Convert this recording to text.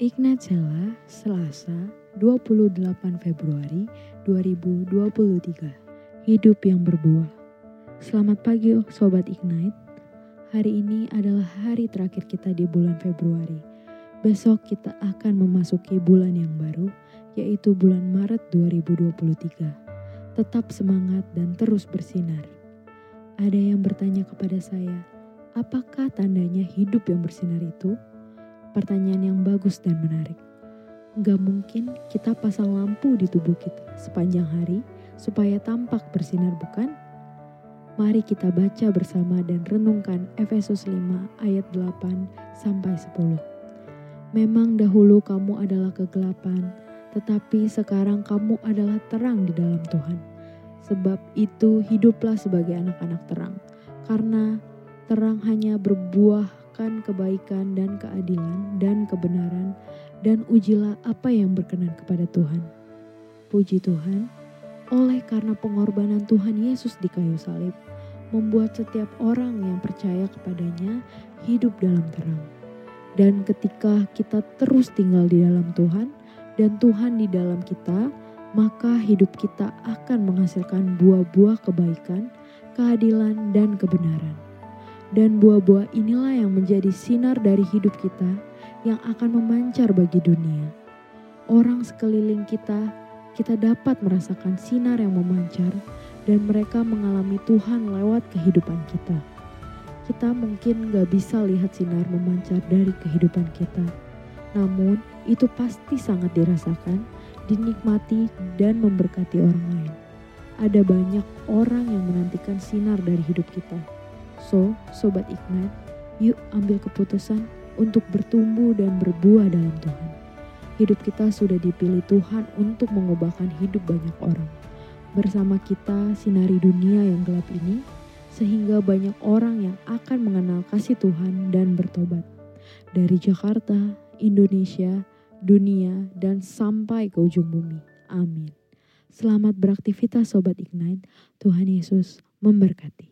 Ignat Sela, Selasa, 28 Februari 2023. Hidup yang berbuah. Selamat pagi Sobat Ignite. Hari ini adalah hari terakhir kita di bulan Februari. Besok kita akan memasuki bulan yang baru, yaitu bulan Maret 2023. Tetap semangat dan terus bersinar. Ada yang bertanya kepada saya, apakah tandanya hidup yang bersinar itu? Pertanyaan yang bagus dan menarik. Gak mungkin kita pasang lampu di tubuh kita sepanjang hari supaya tampak bersinar bukan? Mari kita baca bersama dan renungkan Efesus 5 ayat 8 sampai 10. Memang dahulu kamu adalah kegelapan, tetapi sekarang kamu adalah terang di dalam Tuhan. Sebab itu hiduplah sebagai anak-anak terang, karena terang hanya berbuah lakukan kebaikan dan keadilan dan kebenaran dan ujilah apa yang berkenan kepada Tuhan. Puji Tuhan, oleh karena pengorbanan Tuhan Yesus di kayu salib, membuat setiap orang yang percaya kepadanya hidup dalam terang. Dan ketika kita terus tinggal di dalam Tuhan dan Tuhan di dalam kita, maka hidup kita akan menghasilkan buah-buah kebaikan, keadilan, dan kebenaran. Dan buah-buah inilah yang menjadi sinar dari hidup kita yang akan memancar bagi dunia. Orang sekeliling kita, kita dapat merasakan sinar yang memancar dan mereka mengalami Tuhan lewat kehidupan kita. Kita mungkin gak bisa lihat sinar memancar dari kehidupan kita. Namun itu pasti sangat dirasakan, dinikmati dan memberkati orang lain. Ada banyak orang yang menantikan sinar dari hidup kita So, Sobat Ignite, yuk ambil keputusan untuk bertumbuh dan berbuah dalam Tuhan. Hidup kita sudah dipilih Tuhan untuk mengubahkan hidup banyak orang. Bersama kita sinari dunia yang gelap ini, sehingga banyak orang yang akan mengenal kasih Tuhan dan bertobat. Dari Jakarta, Indonesia, dunia, dan sampai ke ujung bumi. Amin. Selamat beraktivitas Sobat Ignite. Tuhan Yesus memberkati.